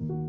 you